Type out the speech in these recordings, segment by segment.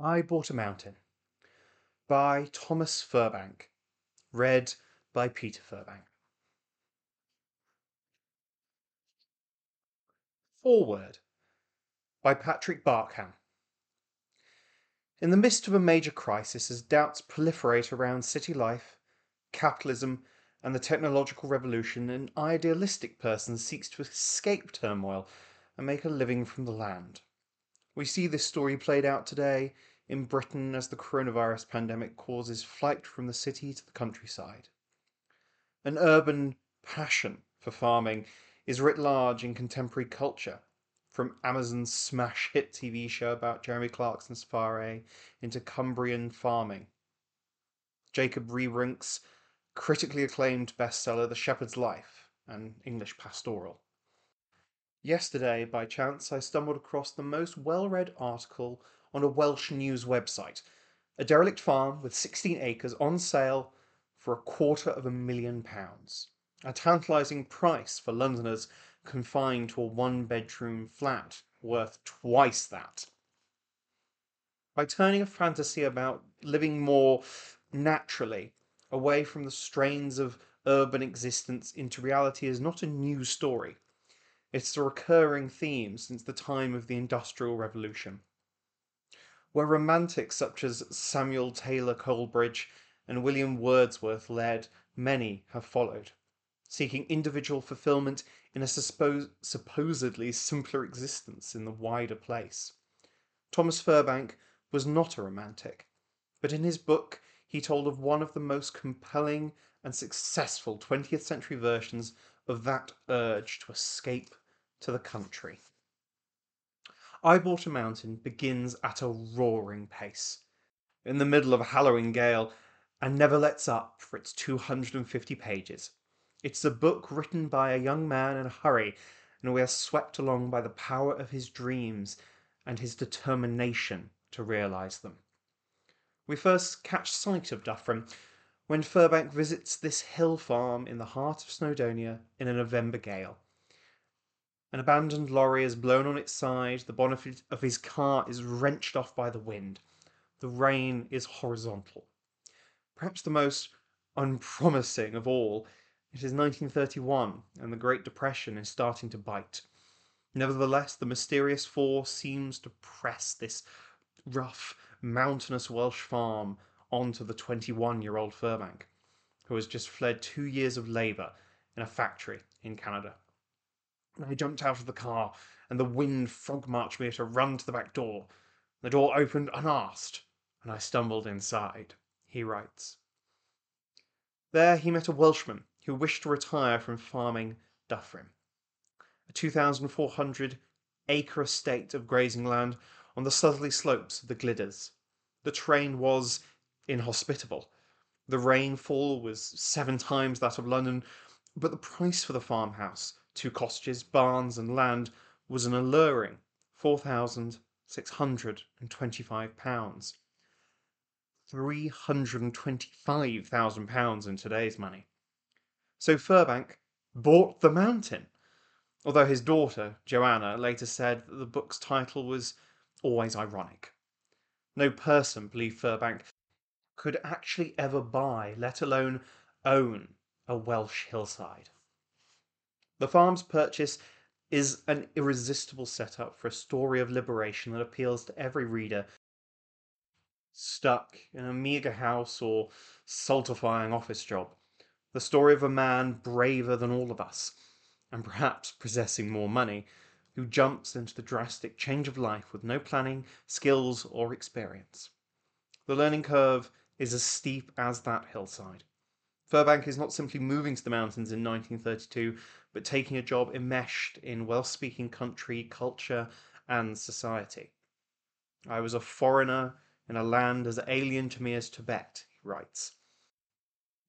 I Bought a Mountain by Thomas Firbank. Read by Peter Firbank. Foreword by Patrick Barkham. In the midst of a major crisis, as doubts proliferate around city life, capitalism, and the technological revolution, an idealistic person seeks to escape turmoil and make a living from the land. We see this story played out today in Britain as the coronavirus pandemic causes flight from the city to the countryside. An urban passion for farming is writ large in contemporary culture, from Amazon's smash hit TV show about Jeremy Clarkson's safari into Cumbrian farming. Jacob Rebanks's critically acclaimed bestseller The Shepherd's Life, an English pastoral. Yesterday, by chance, I stumbled across the most well read article on a Welsh news website. A derelict farm with 16 acres on sale for a quarter of a million pounds. A tantalising price for Londoners confined to a one bedroom flat worth twice that. By turning a fantasy about living more naturally, away from the strains of urban existence into reality is not a new story. It's a recurring theme since the time of the Industrial Revolution, where romantics such as Samuel Taylor Coleridge and William Wordsworth led, many have followed, seeking individual fulfillment in a supposedly simpler existence in the wider place. Thomas Firbank was not a romantic, but in his book he told of one of the most compelling and successful 20th century versions of that urge to escape to the country. A Mountain begins at a roaring pace, in the middle of a hallowing gale, and never lets up for its 250 pages. It's a book written by a young man in a hurry, and we are swept along by the power of his dreams and his determination to realise them. We first catch sight of Dyffryn when Firbank visits this hill farm in the heart of Snowdonia in a November gale. An abandoned lorry is blown on its side, the bonnet of his car is wrenched off by the wind. The rain is horizontal. Perhaps the most unpromising of all, it is 1931 and the Great Depression is starting to bite. Nevertheless, the mysterious force seems to press this rough, mountainous Welsh farm onto the 21 year old Firbank, who has just fled two years of labour in a factory in Canada. I jumped out of the car, and the wind frog marched me to run to the back door. The door opened unasked, and I stumbled inside, he writes. There he met a Welshman who wished to retire from farming Dyffryn, a 2,400 acre estate of grazing land on the southerly slopes of the Glyders. The terrain was inhospitable. The rainfall was seven times that of London, but the price for the farmhouse two cottages, barns, and land was an alluring four thousand six hundred and twenty-five pounds. Three hundred and twenty-five thousand pounds in today's money. So Firbank bought the mountain, although his daughter, Joanna, later said that the book's title was always ironic. No person, believed Firbank, could actually ever buy, let alone own, a Welsh hillside. The farm's purchase is an irresistible setup for a story of liberation that appeals to every reader stuck in a meagre house or stultifying office job. The story of a man braver than all of us, and perhaps possessing more money, who jumps into the drastic change of life with no planning, skills, or experience. The learning curve is as steep as that hillside. Firbank is not simply moving to the mountains in 1932, but taking a job enmeshed in Welsh speaking country, culture, and society. I was a foreigner in a land as alien to me as Tibet, he writes.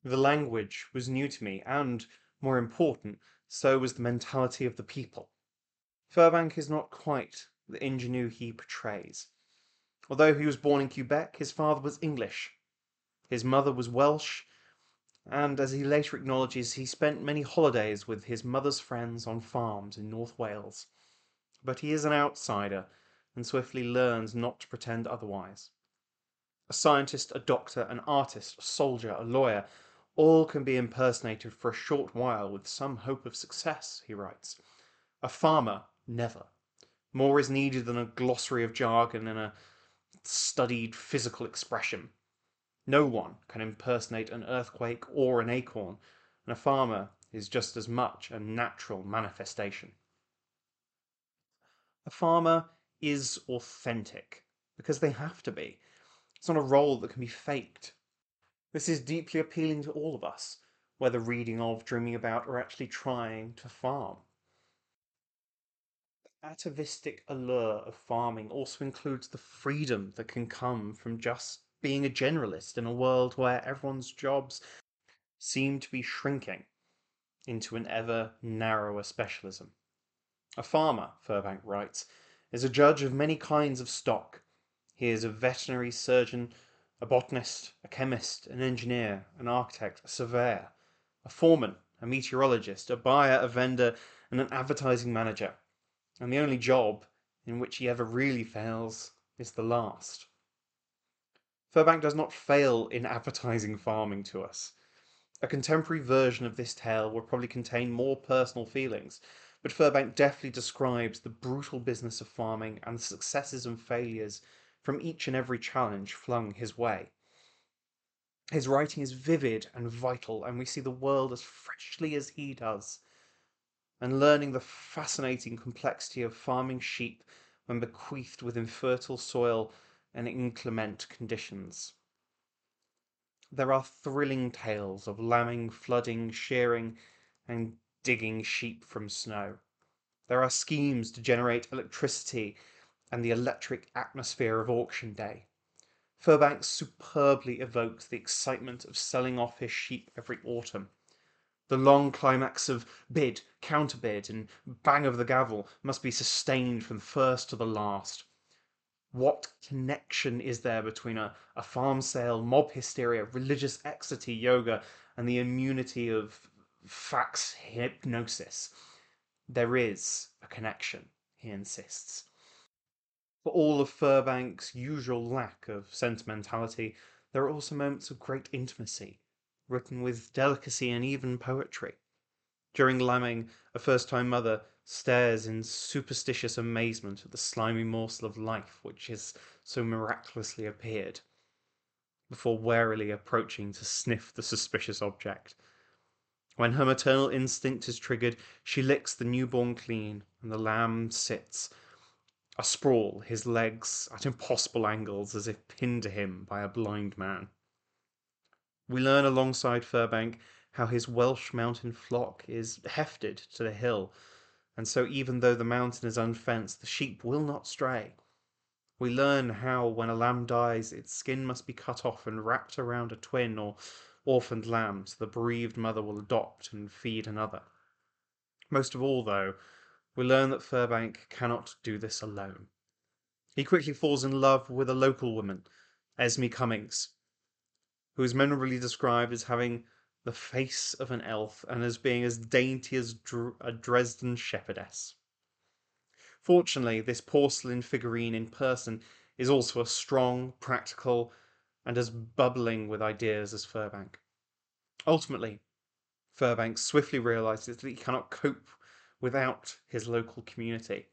The language was new to me, and, more important, so was the mentality of the people. Firbank is not quite the ingenue he portrays. Although he was born in Quebec, his father was English. His mother was Welsh, and as he later acknowledges, he spent many holidays with his mother's friends on farms in North Wales. But he is an outsider and swiftly learns not to pretend otherwise. A scientist, a doctor, an artist, a soldier, a lawyer, all can be impersonated for a short while with some hope of success, he writes. A farmer, never. More is needed than a glossary of jargon and a studied physical expression. No one can impersonate an earthquake or an acorn, and a farmer is just as much a natural manifestation. A farmer is authentic because they have to be. It's not a role that can be faked. This is deeply appealing to all of us, whether reading of, dreaming about, or actually trying to farm. The atavistic allure of farming also includes the freedom that can come from just being a generalist in a world where everyone's jobs seem to be shrinking into an ever narrower specialism. A farmer, Firbank writes, is a judge of many kinds of stock. He is a veterinary surgeon a botanist, a chemist, an engineer, an architect, a surveyor, a foreman, a meteorologist, a buyer, a vendor, and an advertising manager. And the only job in which he ever really fails is the last. Firbank does not fail in advertising farming to us. A contemporary version of this tale will probably contain more personal feelings, but Firbank deftly describes the brutal business of farming and the successes and failures from each and every challenge flung his way. His writing is vivid and vital, and we see the world as freshly as he does, and learning the fascinating complexity of farming sheep when bequeathed with infertile soil and inclement conditions. There are thrilling tales of lambing, flooding, shearing, and digging sheep from snow. There are schemes to generate electricity and the electric atmosphere of auction day. Firbank superbly evokes the excitement of selling off his sheep every autumn. The long climax of bid, counterbid, and bang of the gavel must be sustained from first to the last. What connection is there between a, a farm sale, mob hysteria, religious ecstasy, yoga, and the immunity of fax hypnosis? There is a connection, he insists. For all of Firbank's usual lack of sentimentality, there are also moments of great intimacy, written with delicacy and even poetry. During lambing, a first time mother stares in superstitious amazement at the slimy morsel of life which has so miraculously appeared, before warily approaching to sniff the suspicious object. When her maternal instinct is triggered, she licks the newborn clean, and the lamb sits asprawl, his legs at impossible angles as if pinned to him by a blind man. We learn alongside Firbank how his Welsh mountain flock is hefted to the hill, and so even though the mountain is unfenced, the sheep will not stray. We learn how, when a lamb dies, its skin must be cut off and wrapped around a twin or orphaned lamb so the bereaved mother will adopt and feed another. Most of all, though, we learn that Firbank cannot do this alone. He quickly falls in love with a local woman, Esme Cummins, who is memorably described as having the face of an elf and as being as dainty as a Dresden shepherdess. Fortunately, this porcelain figurine in person is also as strong, practical, and as bubbling with ideas as Firbank. Ultimately, Firbank swiftly realizes that he cannot cope without his local community.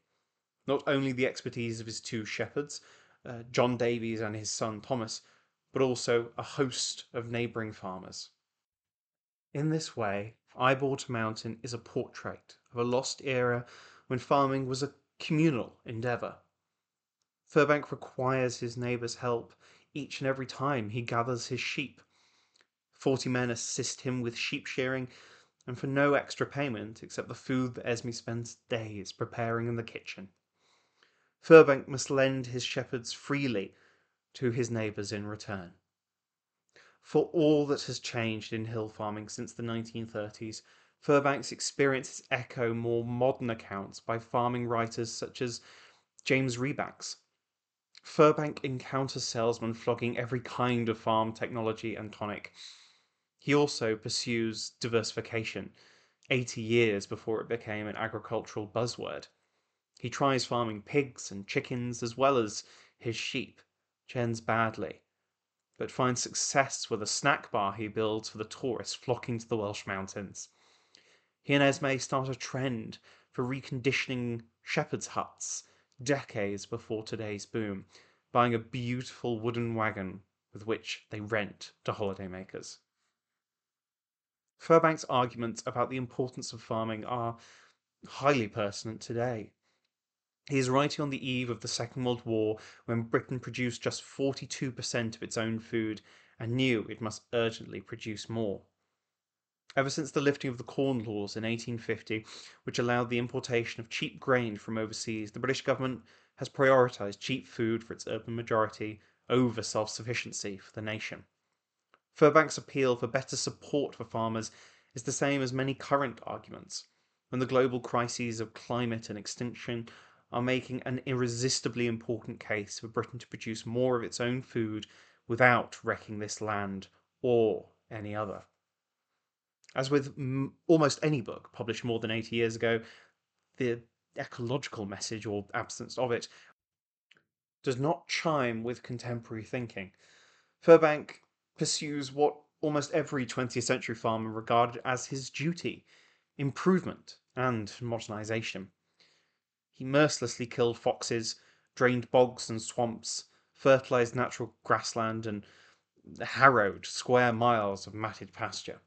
Not only the expertise of his two shepherds, uh, John Davies and his son Thomas, but also a host of neighbouring farmers. In this way, I Bought a Mountain is a portrait of a lost era when farming was a communal endeavour. Firbank requires his neighbours' help each and every time he gathers his sheep. Forty men assist him with sheep shearing, and for no extra payment except the food that Esme spends days preparing in the kitchen. Firbank must lend his shepherds freely to his neighbours in return. For all that has changed in hill farming since the 1930s, Firbank's experiences echo more modern accounts by farming writers such as James Rebanks. Furbank encounters salesmen flogging every kind of farm technology and tonic, he also pursues diversification 80 years before it became an agricultural buzzword. He tries farming pigs and chickens as well as his sheep, ends badly but finds success with a snack bar he builds for the tourists flocking to the Welsh mountains. He and Esme start a trend for reconditioning shepherd's huts decades before today's boom, buying a beautiful wooden wagon with which they rent to holidaymakers. Firbank's arguments about the importance of farming are highly pertinent today. He is writing on the eve of the Second World War when Britain produced just 42% of its own food and knew it must urgently produce more. Ever since the lifting of the Corn Laws in 1850, which allowed the importation of cheap grain from overseas, the British government has prioritised cheap food for its urban majority over self sufficiency for the nation. Firbank's appeal for better support for farmers is the same as many current arguments. When the global crises of climate and extinction are making an irresistibly important case for Britain to produce more of its own food without wrecking this land or any other. As with m- almost any book published more than 80 years ago, the ecological message or absence of it does not chime with contemporary thinking. Firbank pursues what almost every 20th century farmer regarded as his duty improvement and modernization. He mercilessly killed foxes, drained bogs and swamps, fertilized natural grassland, and harrowed square miles of matted pasture.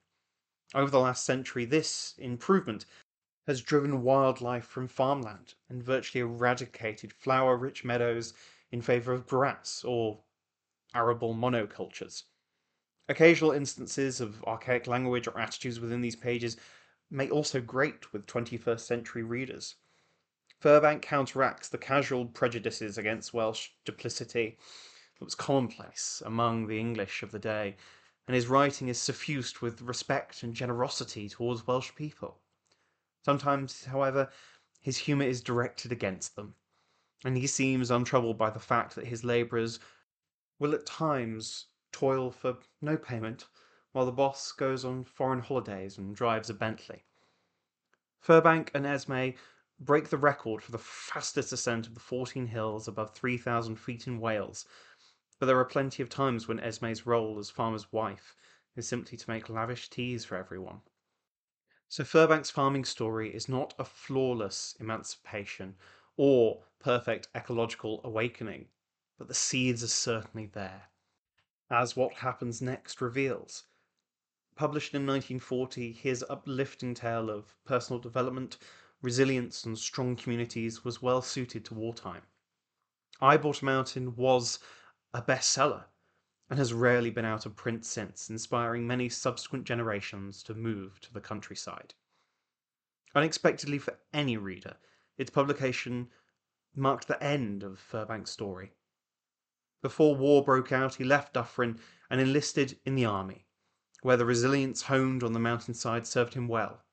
Over the last century, this improvement has driven wildlife from farmland and virtually eradicated flower rich meadows in favour of grass or arable monocultures. Occasional instances of archaic language or attitudes within these pages may also grate with 21st century readers. Firbank counteracts the casual prejudices against Welsh duplicity that was commonplace among the English of the day, and his writing is suffused with respect and generosity towards Welsh people. Sometimes, however, his humour is directed against them, and he seems untroubled by the fact that his labourers will at times toil for no payment while the boss goes on foreign holidays and drives a Bentley. Firbank and Esme break the record for the fastest ascent of the 14 hills above 3,000 feet in Wales, but there are plenty of times when Esme's role as farmer's wife is simply to make lavish teas for everyone. So Firbank's farming story is not a flawless emancipation or perfect ecological awakening, but the seeds are certainly there. As what happens next reveals. Published in 1940, his uplifting tale of personal development resilience, and strong communities was well suited to wartime. I Bought a Mountain was a bestseller and has rarely been out of print since, inspiring many subsequent generations to move to the countryside. Unexpectedly for any reader, its publication marked the end of Firbank's story. Before war broke out, he left Dyffryn and enlisted in the army, where the resilience honed on the mountainside served him well.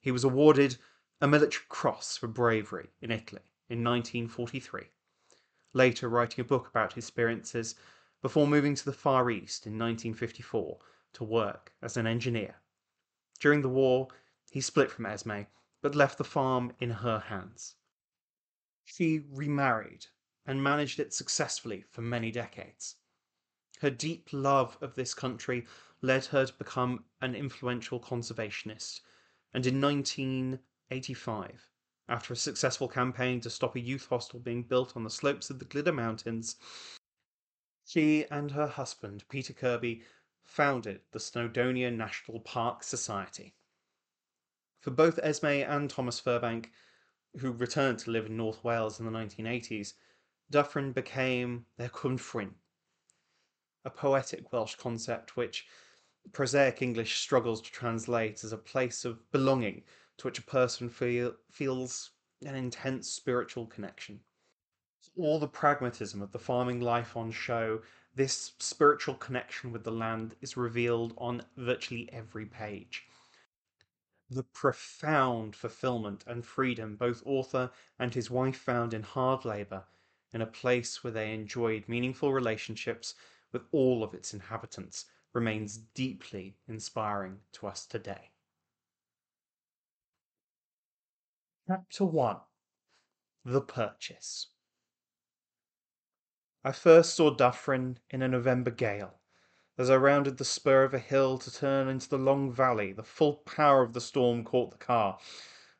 He was awarded a military cross for bravery in Italy in 1943, later writing a book about his experiences before moving to the Far East in 1954 to work as an engineer. During the war, he split from Esme, but left the farm in her hands. She remarried and managed it successfully for many decades. Her deep love of this country led her to become an influential conservationist, and in 19 85. After a successful campaign to stop a youth hostel being built on the slopes of the Glyder Mountains, she and her husband, Peter Kirby, founded the Snowdonia National Park Society. For both Esme and Thomas Firbank, who returned to live in North Wales in the 1980s, Dyffryn became their cynefin, a poetic Welsh concept which prosaic English struggles to translate as a place of belonging to which a person feel, feels an intense spiritual connection. All the pragmatism of the farming life on show, this spiritual connection with the land is revealed on virtually every page. The profound fulfillment and freedom both author and his wife found in hard labour in a place where they enjoyed meaningful relationships with all of its inhabitants remains deeply inspiring to us today. Chapter 1 The Purchase I first saw Dyffryn in a November gale, As I rounded the spur of a hill to turn into the long valley, the full power of the storm caught the car.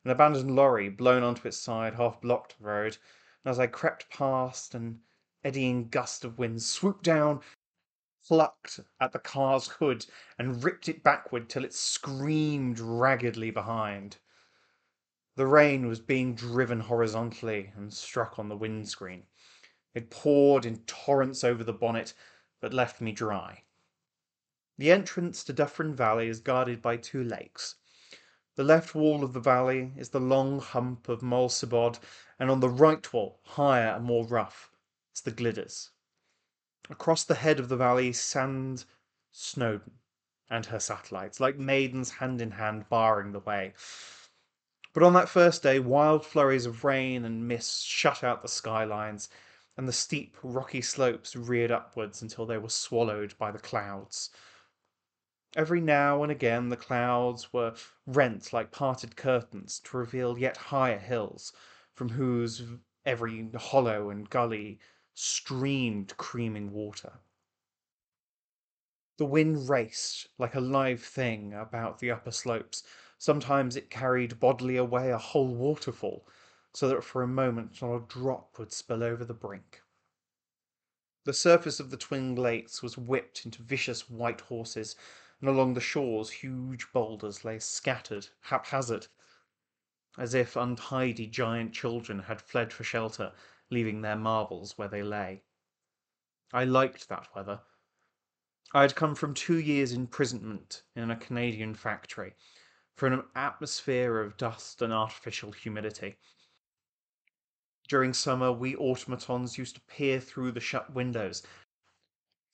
An abandoned lorry, blown onto its side, half blocked the road, and as I crept past, an eddying gust of wind swooped down, plucked at the car's hood, and ripped it backward till it screamed raggedly behind. The rain was being driven horizontally and struck on the windscreen. It poured in torrents over the bonnet, but left me dry. The entrance to Dyffryn Valley is guarded by two lakes. The left wall of the valley is the long hump of Moel and on the right wall, higher and more rough, is the Glyders. Across the head of the valley stand Snowdon and her satellites, like maidens hand in hand, barring the way. But on that first day, wild flurries of rain and mist shut out the skylines, and the steep, rocky slopes reared upwards until they were swallowed by the clouds. Every now and again the clouds were rent like parted curtains to reveal yet higher hills, from whose every hollow and gully streamed creaming water. The wind raced like a live thing about the upper slopes, Sometimes it carried bodily away a whole waterfall, so that for a moment not a drop would spill over the brink. The surface of the twin lakes was whipped into vicious white horses, and along the shores huge boulders lay scattered haphazard, as if untidy giant children had fled for shelter, leaving their marbles where they lay. I liked that weather. I had come from two years' imprisonment in a Canadian factory, for an atmosphere of dust and artificial humidity. During summer, we automatons used to peer through the shut windows,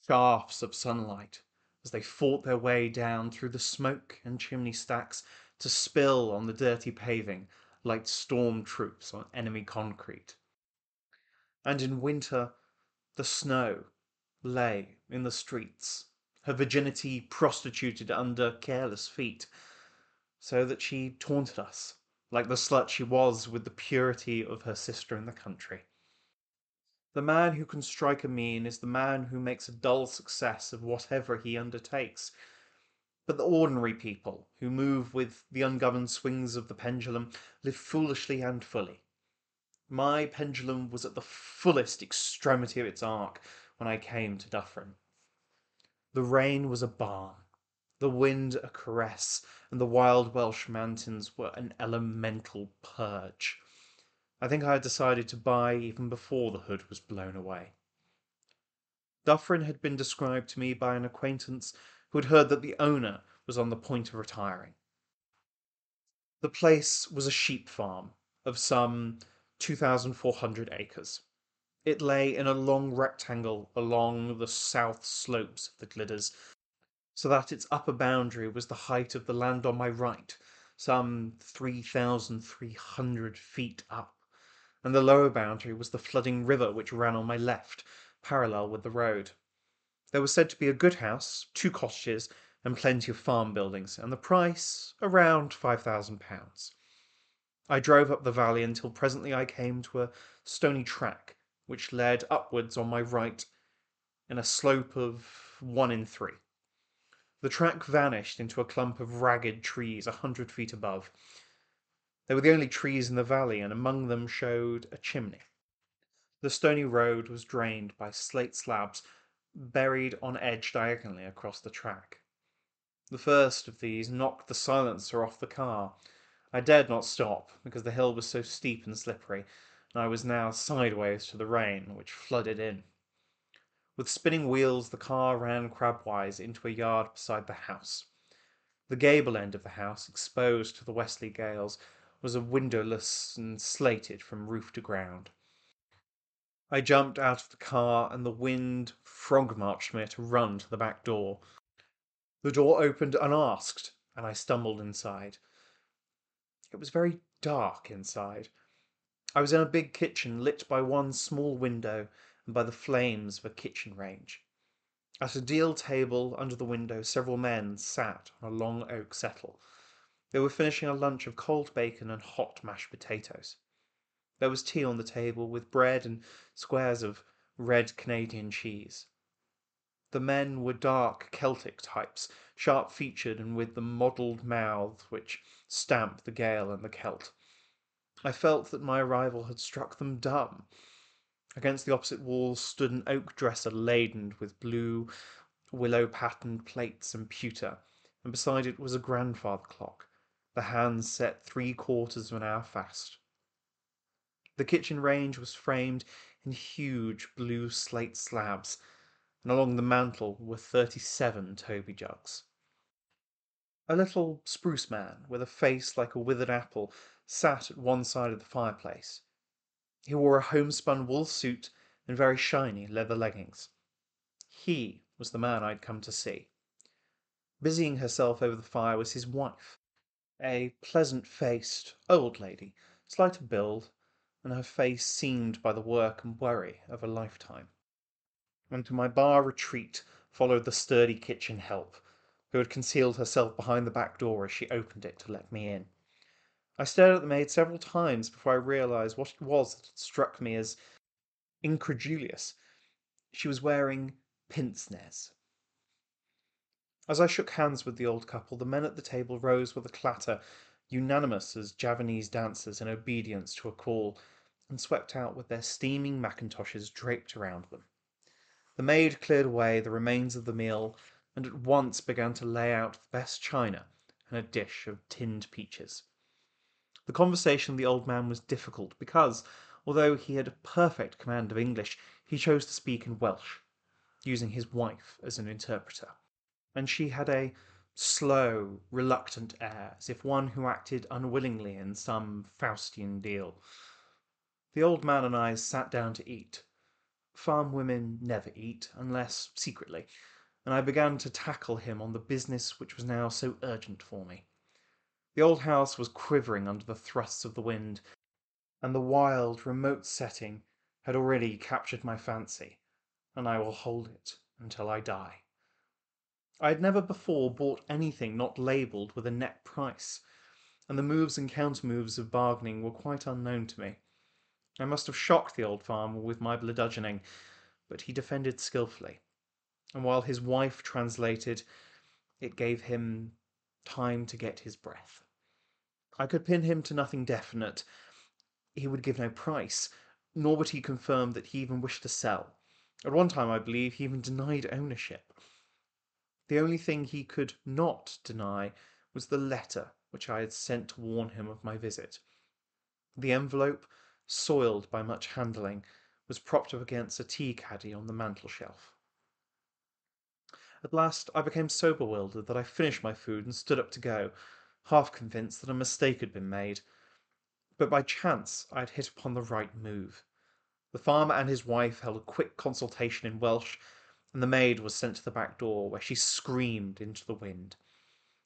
shafts of sunlight, as they fought their way down through the smoke and chimney stacks to spill on the dirty paving like storm troops on enemy concrete. And in winter, the snow lay in the streets, her virginity prostituted under careless feet so that she taunted us, like the slut she was with the purity of her sister in the country. The man who can strike a mean is the man who makes a dull success of whatever he undertakes. But the ordinary people, who move with the ungoverned swings of the pendulum, live foolishly and fully. My pendulum was at the fullest extremity of its arc when I came to Dyffryn. The rain was a balm the wind a caress, and the wild Welsh mountains were an elemental purge. I think I had decided to buy even before the hood was blown away. Dyffryn had been described to me by an acquaintance who had heard that the owner was on the point of retiring. The place was a sheep farm of some 2,400 acres. It lay in a long rectangle along the south slopes of the Glyders, so that its upper boundary was the height of the land on my right, some 3,300 feet up, and the lower boundary was the flooding river which ran on my left, parallel with the road. There was said to be a good house, two cottages, and plenty of farm buildings, and the price around £5,000. I drove up the valley until presently I came to a stony track which led upwards on my right in a slope of one in three. The track vanished into a clump of ragged trees a hundred feet above. They were the only trees in the valley, and among them showed a chimney. The stony road was drained by slate slabs buried on edge diagonally across the track. The first of these knocked the silencer off the car. I dared not stop, because the hill was so steep and slippery, and I was now sideways to the rain, which flooded in. With spinning wheels the car ran crabwise into a yard beside the house. The gable end of the house, exposed to the westerly gales, was windowless and slated from roof to ground. I jumped out of the car and the wind frog marched me to run to the back door. The door opened unasked and I stumbled inside. It was very dark inside. I was in a big kitchen lit by one small window and by the flames of a kitchen range. At a deal table under the window several men sat on a long oak settle. They were finishing a lunch of cold bacon and hot mashed potatoes. There was tea on the table with bread and squares of red Canadian cheese. The men were dark Celtic types, sharp featured and with the mottled mouths which stamp the Gael and the Celt. I felt that my arrival had struck them dumb. Against the opposite wall stood an oak dresser laden with blue willow patterned plates and pewter, and beside it was a grandfather clock, the hands set three quarters of an hour fast. The kitchen range was framed in huge blue slate slabs, and along the mantel were thirty seven Toby jugs. A little spruce man, with a face like a withered apple, sat at one side of the fireplace. He wore a homespun wool suit and very shiny leather leggings. He was the man I'd come to see. Busying herself over the fire was his wife, a pleasant faced old lady, slight of build, and her face seamed by the work and worry of a lifetime. And to my bar retreat followed the sturdy kitchen help, who had concealed herself behind the back door as she opened it to let me in. I stared at the maid several times before I realized what it was that had struck me as incredulous. She was wearing pince nez. As I shook hands with the old couple, the men at the table rose with a clatter, unanimous as Javanese dancers in obedience to a call, and swept out with their steaming mackintoshes draped around them. The maid cleared away the remains of the meal and at once began to lay out the best china and a dish of tinned peaches. The conversation of the old man was difficult because, although he had a perfect command of English, he chose to speak in Welsh, using his wife as an interpreter, and she had a slow, reluctant air, as if one who acted unwillingly in some Faustian deal. The old man and I sat down to eat. Farm women never eat, unless secretly, and I began to tackle him on the business which was now so urgent for me. The old house was quivering under the thrusts of the wind, and the wild, remote setting had already captured my fancy, and I will hold it until I die. I had never before bought anything not labelled with a net price, and the moves and counter-moves of bargaining were quite unknown to me. I must have shocked the old farmer with my bludgeoning, but he defended skilfully and while his wife translated, it gave him time to get his breath. I could pin him to nothing definite. He would give no price, nor would he confirm that he even wished to sell. At one time, I believe, he even denied ownership. The only thing he could not deny was the letter which I had sent to warn him of my visit. The envelope, soiled by much handling, was propped up against a tea caddy on the mantel shelf. At last I became so bewildered that I finished my food and stood up to go, half convinced that a mistake had been made. But by chance I had hit upon the right move. The farmer and his wife held a quick consultation in Welsh, and the maid was sent to the back door, where she screamed into the wind.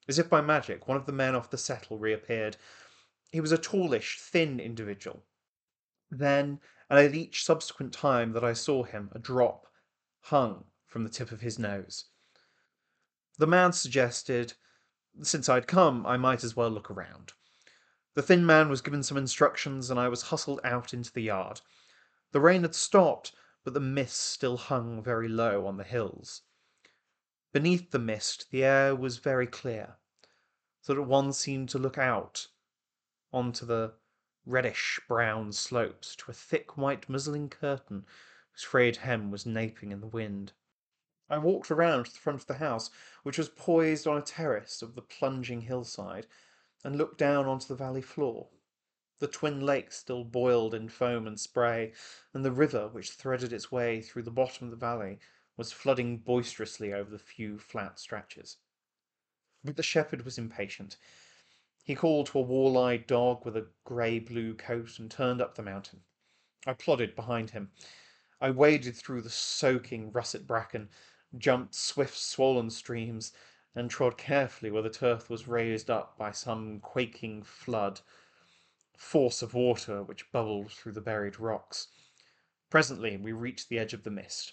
As if by magic, one of the men off the settle reappeared. He was a tallish, thin individual. Then, and at each subsequent time that I saw him, a drop hung from the tip of his nose. The man suggested, since I'd come, I might as well look around. The thin man was given some instructions, and I was hustled out into the yard. The rain had stopped, but the mist still hung very low on the hills. Beneath the mist, the air was very clear, so that one seemed to look out onto the reddish brown slopes to a thick white muslin curtain whose frayed hem was napping in the wind. I walked around to the front of the house, which was poised on a terrace of the plunging hillside, and looked down onto the valley floor. The twin lakes still boiled in foam and spray, and the river which threaded its way through the bottom of the valley was flooding boisterously over the few flat stretches. But the shepherd was impatient. He called to a wall-eyed dog with a grey-blue coat and turned up the mountain. I plodded behind him. I waded through the soaking russet bracken jumped swift swollen streams, and trod carefully where the turf was raised up by some quaking flood force of water which bubbled through the buried rocks. Presently we reached the edge of the mist.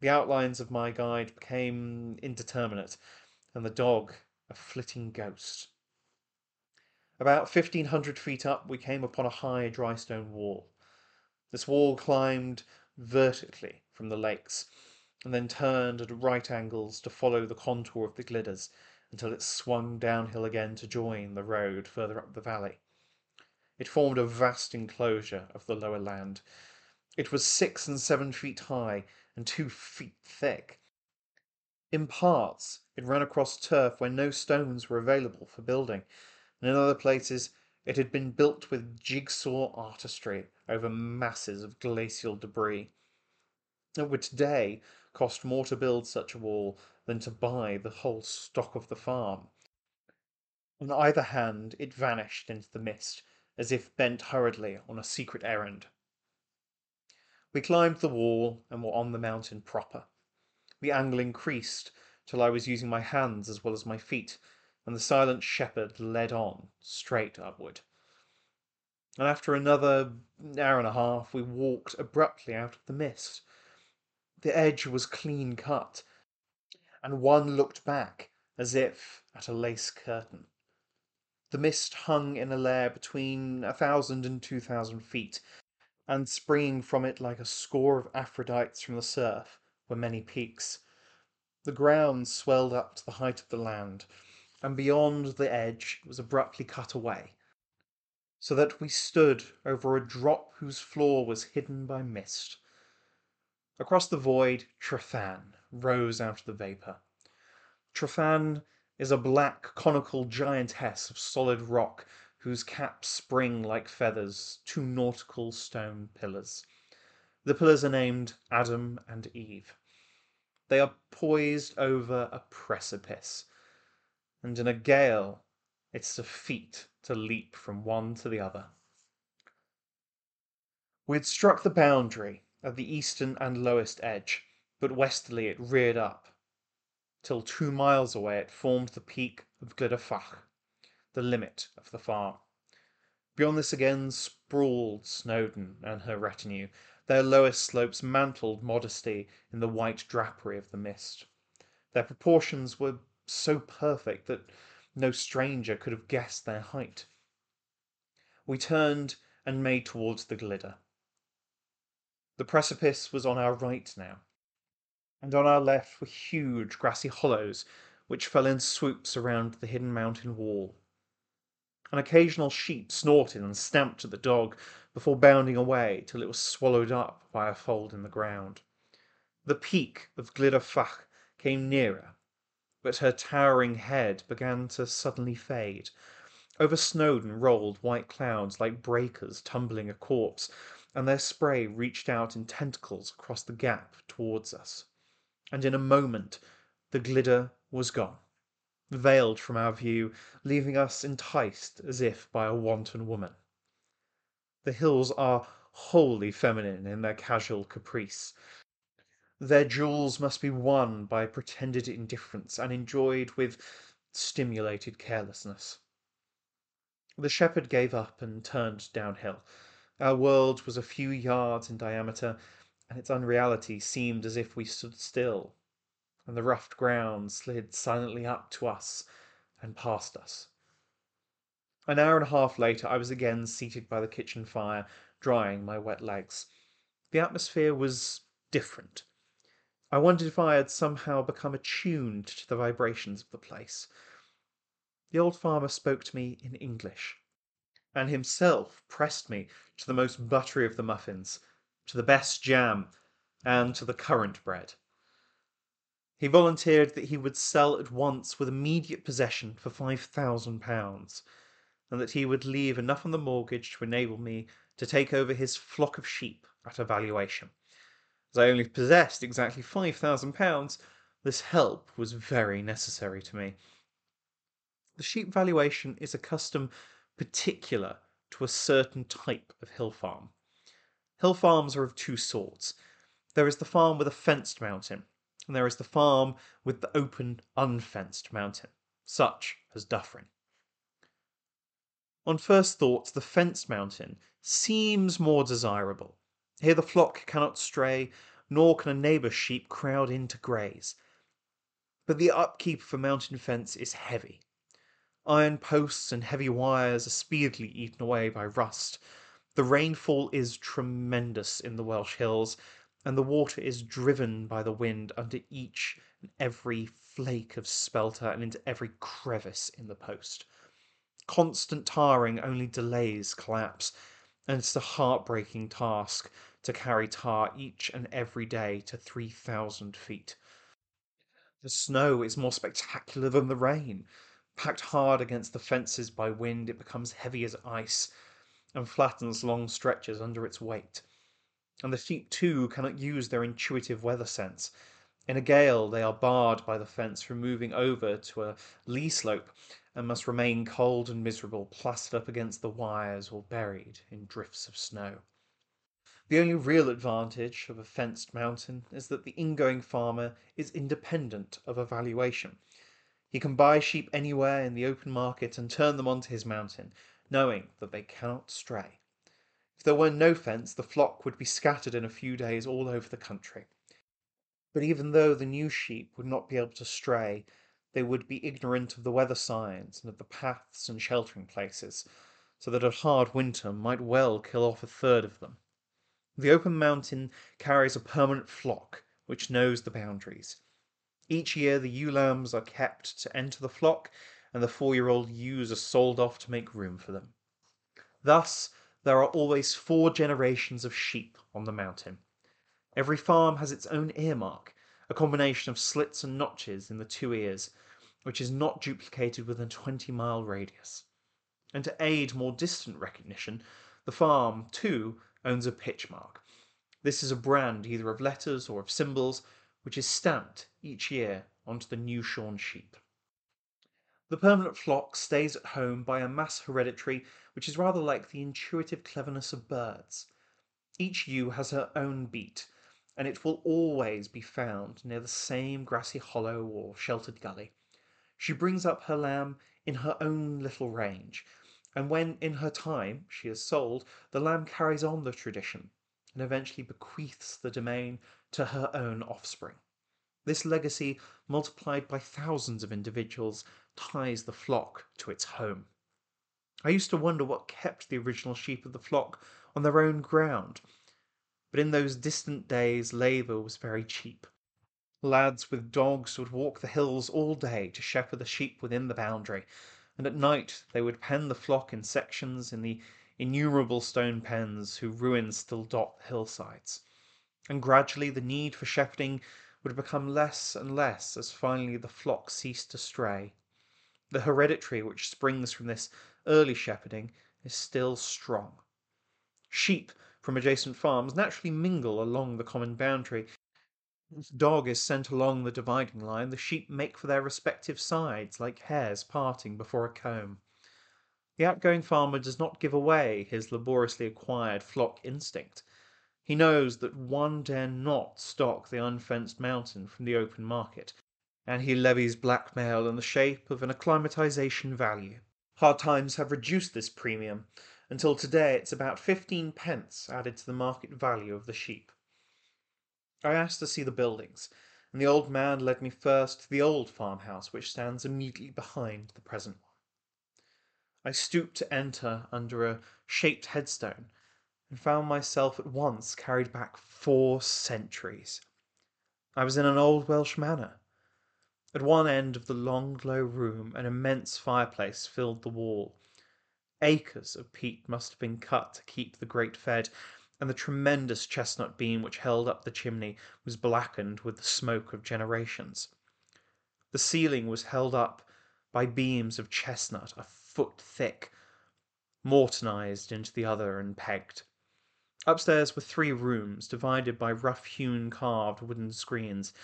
The outlines of my guide became indeterminate, and the dog a flitting ghost. About fifteen hundred feet up we came upon a high dry stone wall. This wall climbed vertically from the lakes and then turned at right angles to follow the contour of the Glyders until it swung downhill again to join the road further up the valley. It formed a vast enclosure of the lower land. It was six and seven feet high and two feet thick. In parts, it ran across turf where no stones were available for building, and in other places it had been built with jigsaw artistry over masses of glacial debris. It would today cost more to build such a wall than to buy the whole stock of the farm. On either hand it vanished into the mist, as if bent hurriedly on a secret errand. We climbed the wall and were on the mountain proper. The angle increased till I was using my hands as well as my feet, and the silent shepherd led on, straight upward. And after another hour and a half, we walked abruptly out of the mist. The edge was clean cut, and one looked back as if at a lace curtain. The mist hung in a layer between a thousand and two thousand feet, and springing from it like a score of Aphrodites from the surf were many peaks. The ground swelled up to the height of the land, and beyond the edge was abruptly cut away, so that we stood over a drop whose floor was hidden by mist. Across the void, Tryfan rose out of the vapour. Tryfan is a black conical giantess of solid rock whose caps spring like feathers, to nautical stone pillars. The pillars are named Adam and Eve. They are poised over a precipice, and in a gale it's a feat to leap from one to the other. We had struck the boundary at the eastern and lowest edge, but westerly it reared up, till two miles away it formed the peak of Glyder Fach, the limit of the farm. Beyond this again sprawled Snowdon and her retinue, their lowest slopes mantled modestly in the white drapery of the mist. Their proportions were so perfect that no stranger could have guessed their height. We turned and made towards the Glyder. The precipice was on our right now, and on our left were huge grassy hollows which fell in swoops around the hidden mountain wall. An occasional sheep snorted and stamped at the dog before bounding away till it was swallowed up by a fold in the ground. The peak of Glyder Fach came nearer, but her towering head began to suddenly fade. Over Snowdon rolled white clouds like breakers tumbling a corpse, and their spray reached out in tentacles across the gap towards us. And in a moment the Glyder was gone, veiled from our view, leaving us enticed as if by a wanton woman. The hills are wholly feminine in their casual caprice. Their jewels must be won by pretended indifference and enjoyed with stimulated carelessness. The shepherd gave up and turned downhill. Our world was a few yards in diameter, and its unreality seemed as if we stood still, and the roughed ground slid silently up to us and past us. An hour and a half later I was again seated by the kitchen fire, drying my wet legs. The atmosphere was different. I wondered if I had somehow become attuned to the vibrations of the place. The old farmer spoke to me in English and himself pressed me to the most buttery of the muffins, to the best jam, and to the currant bread. He volunteered that he would sell at once with immediate possession for five thousand pounds, and that he would leave enough on the mortgage to enable me to take over his flock of sheep at a valuation. As I only possessed exactly five thousand pounds, this help was very necessary to me. The sheep valuation is a custom particular to a certain type of hill farm. Hill farms are of two sorts. There is the farm with a fenced mountain, and there is the farm with the open, unfenced mountain, such as Dyffryn. On first thoughts, the fenced mountain seems more desirable. Here the flock cannot stray, nor can a neighbour's sheep crowd in to graze. But the upkeep of a mountain fence is heavy, Iron posts and heavy wires are speedily eaten away by rust. The rainfall is tremendous in the Welsh hills, and the water is driven by the wind under each and every flake of spelter and into every crevice in the post. Constant tarring only delays collapse, and it's a heartbreaking task to carry tar each and every day to 3,000 feet. The snow is more spectacular than the rain. Packed hard against the fences by wind, it becomes heavy as ice and flattens long stretches under its weight. And the sheep, too, cannot use their intuitive weather sense. In a gale, they are barred by the fence from moving over to a lee slope and must remain cold and miserable, plastered up against the wires or buried in drifts of snow. The only real advantage of a fenced mountain is that the ingoing farmer is independent of a valuation. He can buy sheep anywhere in the open market and turn them onto his mountain, knowing that they cannot stray. If there were no fence, the flock would be scattered in a few days all over the country. But even though the new sheep would not be able to stray, they would be ignorant of the weather signs and of the paths and sheltering places, so that a hard winter might well kill off a third of them. The open mountain carries a permanent flock which knows the boundaries. Each year the ewe lambs are kept to enter the flock, and the four year old ewes are sold off to make room for them. Thus, there are always four generations of sheep on the mountain. Every farm has its own earmark, a combination of slits and notches in the two ears, which is not duplicated within a 20 mile radius. And to aid more distant recognition, the farm, too, owns a pitch mark. This is a brand either of letters or of symbols, which is stamped each year onto the new shorn sheep. The permanent flock stays at home by a mass hereditary which is rather like the intuitive cleverness of birds. Each ewe has her own beat, and it will always be found near the same grassy hollow or sheltered gully. She brings up her lamb in her own little range, and when in her time she is sold, the lamb carries on the tradition and eventually bequeaths the domain to her own offspring. This legacy, multiplied by thousands of individuals, ties the flock to its home. I used to wonder what kept the original sheep of the flock on their own ground. But in those distant days, labour was very cheap. Lads with dogs would walk the hills all day to shepherd the sheep within the boundary, and at night they would pen the flock in sections in the innumerable stone pens whose ruins still dot the hillsides. And gradually the need for shepherding would become less and less as finally the flock ceased to stray. The hereditary which springs from this early shepherding is still strong. Sheep from adjacent farms naturally mingle along the common boundary. A dog is sent along the dividing line, the sheep make for their respective sides like hares parting before a comb. The outgoing farmer does not give away his laboriously acquired flock instinct. He knows that one dare not stock the unfenced mountain from the open market, and he levies blackmail in the shape of an acclimatization value. Hard times have reduced this premium until today it's about 15 pence added to the market value of the sheep. I asked to see the buildings, and the old man led me first to the old farmhouse which stands immediately behind the present one. I stooped to enter under a shaped headstone and found myself at once carried back four centuries. I was in an old Welsh manor. At one end of the long, low room, an immense fireplace filled the wall. Acres of peat must have been cut to keep the grate fed, and the tremendous chestnut beam which held up the chimney was blackened with the smoke of generations. The ceiling was held up by beams of chestnut, a foot thick, mortised into the other and pegged. Upstairs were three rooms, divided by rough hewn carved wooden screens,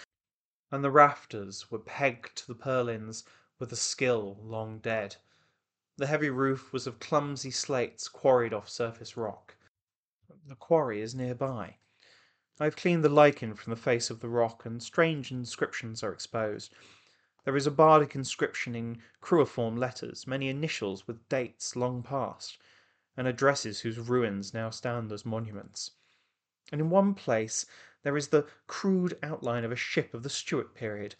and the rafters were pegged to the purlins with a skill long dead. The heavy roof was of clumsy slates quarried off surface rock. The quarry is nearby. I have cleaned the lichen from the face of the rock, and strange inscriptions are exposed. There is a bardic inscription in cruciform letters, many initials with dates long past, and addresses whose ruins now stand as monuments. And in one place there is the crude outline of a ship of the Stuart period.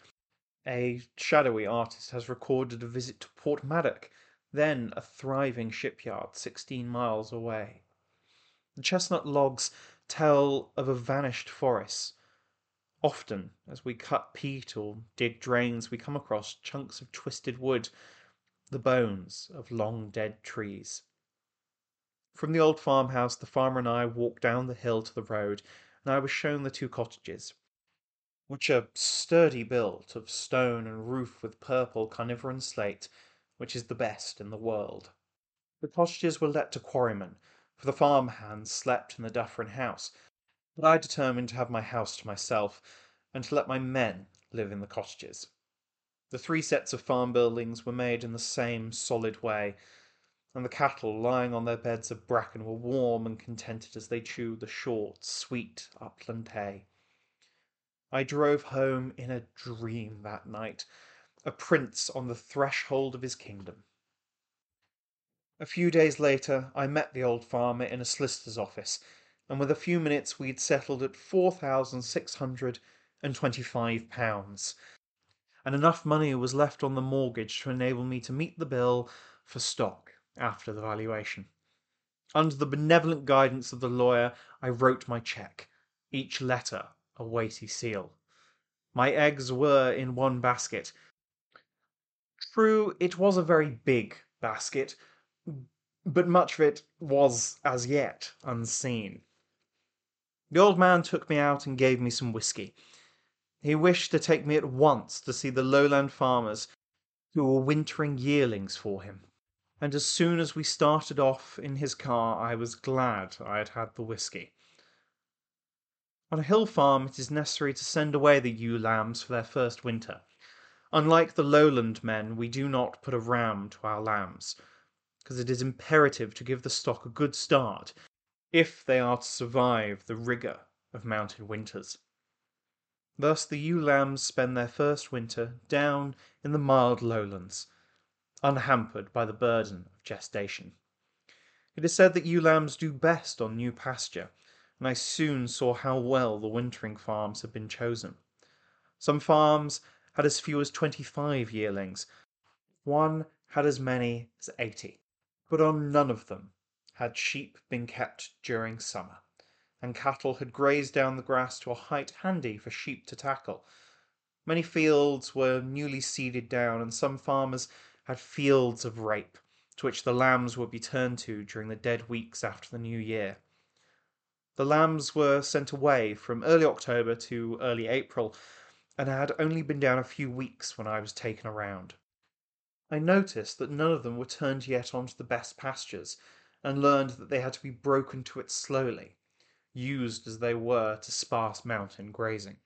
A shadowy artist has recorded a visit to Porthmadog, then a thriving shipyard sixteen miles away. The chestnut logs tell of a vanished forest. Often, as we cut peat or dig drains, we come across chunks of twisted wood, the bones of long dead trees. From the old farmhouse, the farmer and I walked down the hill to the road, and I was shown the two cottages, which are sturdy built of stone and roof with purple carnarvon slate, which is the best in the world. The cottages were let to quarrymen, for the farm hands slept in the Dyffryn house, but I determined to have my house to myself, and to let my men live in the cottages. The three sets of farm buildings were made in the same solid way, and the cattle lying on their beds of bracken were warm and contented as they chewed the short, sweet upland hay. I drove home in a dream that night, a prince on the threshold of his kingdom. A few days later, I met the old farmer in a solicitor's office, and with a few minutes we'd settled at four thousand six hundred and twenty-five pounds, and enough money was left on the mortgage to enable me to meet the bill for stock after the valuation. Under the benevolent guidance of the lawyer, I wrote my cheque, each letter a weighty seal. My eggs were in one basket. True, it was a very big basket, but much of it was as yet unseen. The old man took me out and gave me some whisky. He wished to take me at once to see the lowland farmers who were wintering yearlings for him and as soon as we started off in his car I was glad I had had the whisky. On a hill farm it is necessary to send away the ewe lambs for their first winter. Unlike the lowland men, we do not put a ram to our lambs, because it is imperative to give the stock a good start if they are to survive the rigour of mountain winters. Thus the ewe lambs spend their first winter down in the mild lowlands, unhampered by the burden of gestation. It is said that ewe lambs do best on new pasture, and I soon saw how well the wintering farms had been chosen. Some farms had as few as 25 yearlings, one had as many as 80, but on none of them had sheep been kept during summer, and cattle had grazed down the grass to a height handy for sheep to tackle. Many fields were newly seeded down, and some farmers had fields of rape, to which the lambs would be turned to during the dead weeks after the new year. The lambs were sent away from early October to early April, and had only been down a few weeks when I was taken around. I noticed that none of them were turned yet onto the best pastures, and learned that they had to be broken to it slowly, used as they were to sparse mountain grazing.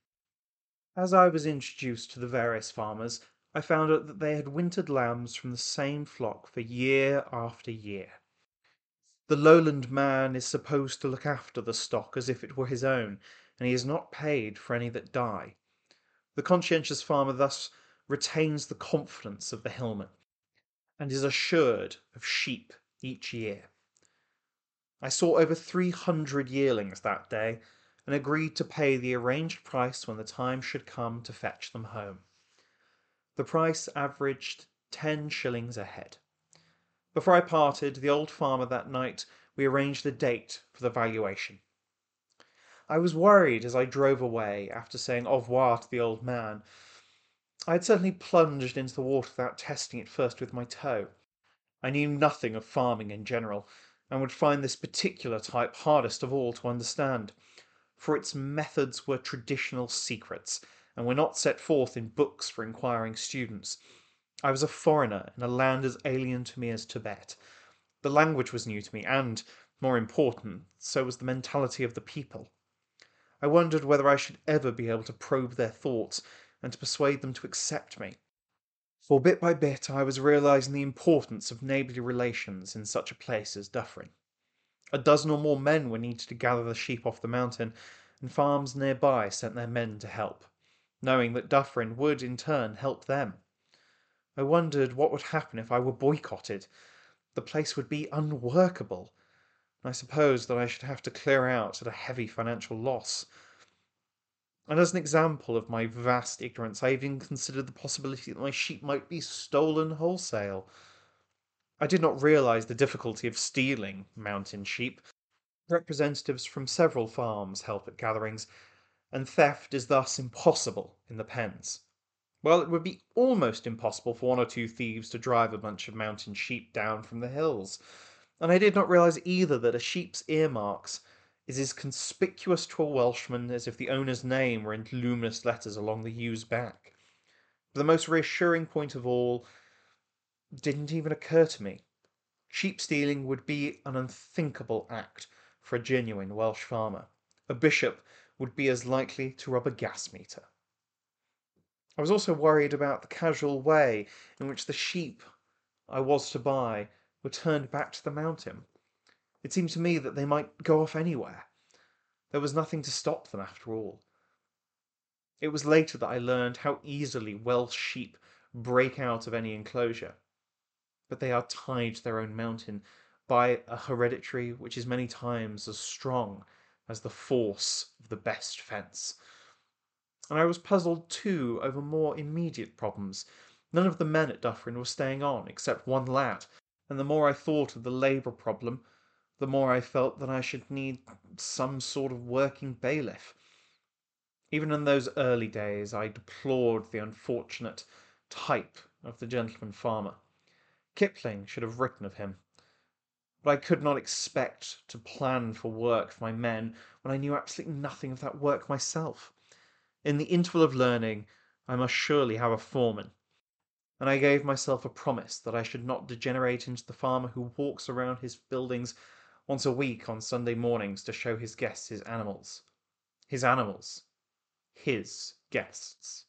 As I was introduced to the various farmers, I found out that they had wintered lambs from the same flock for year after year. The lowland man is supposed to look after the stock as if it were his own, and he is not paid for any that die. The conscientious farmer thus retains the confidence of the hillman, and is assured of sheep each year. I saw over three hundred yearlings that day, and agreed to pay the arranged price when the time should come to fetch them home. The price averaged ten shillings a head. Before I parted the old farmer that night, we arranged a date for the valuation. I was worried as I drove away, after saying au revoir to the old man. I had certainly plunged into the water without testing it first with my toe. I knew nothing of farming in general, and would find this particular type hardest of all to understand, for its methods were traditional secrets and were not set forth in books for inquiring students. I was a foreigner in a land as alien to me as Tibet. The language was new to me, and, more important, so was the mentality of the people. I wondered whether I should ever be able to probe their thoughts and to persuade them to accept me. For bit by bit I was realizing the importance of neighbourly relations in such a place as Dyffryn. A dozen or more men were needed to gather the sheep off the mountain, and farms nearby sent their men to help knowing that Dyffryn would in turn help them. I wondered what would happen if I were boycotted. The place would be unworkable. I supposed that I should have to clear out at a heavy financial loss. And as an example of my vast ignorance, I even considered the possibility that my sheep might be stolen wholesale. I did not realize the difficulty of stealing mountain sheep, Representatives from several farms help at gatherings, and theft is thus impossible in the pens. Well, it would be almost impossible for one or two thieves to drive a bunch of mountain sheep down from the hills. And I did not realise either that a sheep's earmarks is as conspicuous to a Welshman as if the owner's name were in luminous letters along the ewe's back. But the most reassuring point of all didn't even occur to me. Sheep stealing would be an unthinkable act for a genuine Welsh farmer. A bishop would be as likely to rob a gas meter. I was also worried about the casual way in which the sheep I was to buy were turned back to the mountain. It seemed to me that they might go off anywhere. There was nothing to stop them after all. It was later that I learned how easily Welsh sheep break out of any enclosure. But they are tied to their own mountain by a hereditary which is many times as strong as the force of the best fence. And I was puzzled too over more immediate problems. None of the men at Dyffryn were staying on, except one lad, and the more I thought of the labour problem, the more I felt that I should need some sort of working bailiff. Even in those early days I deplored the unfortunate type of the gentleman farmer. Kipling should have written of him. But I could not expect to plan for work for my men when I knew absolutely nothing of that work myself. In the interval of learning, I must surely have a foreman. And I gave myself a promise that I should not degenerate into the farmer who walks around his buildings once a week on Sunday mornings to show his guests his animals. His animals. His guests.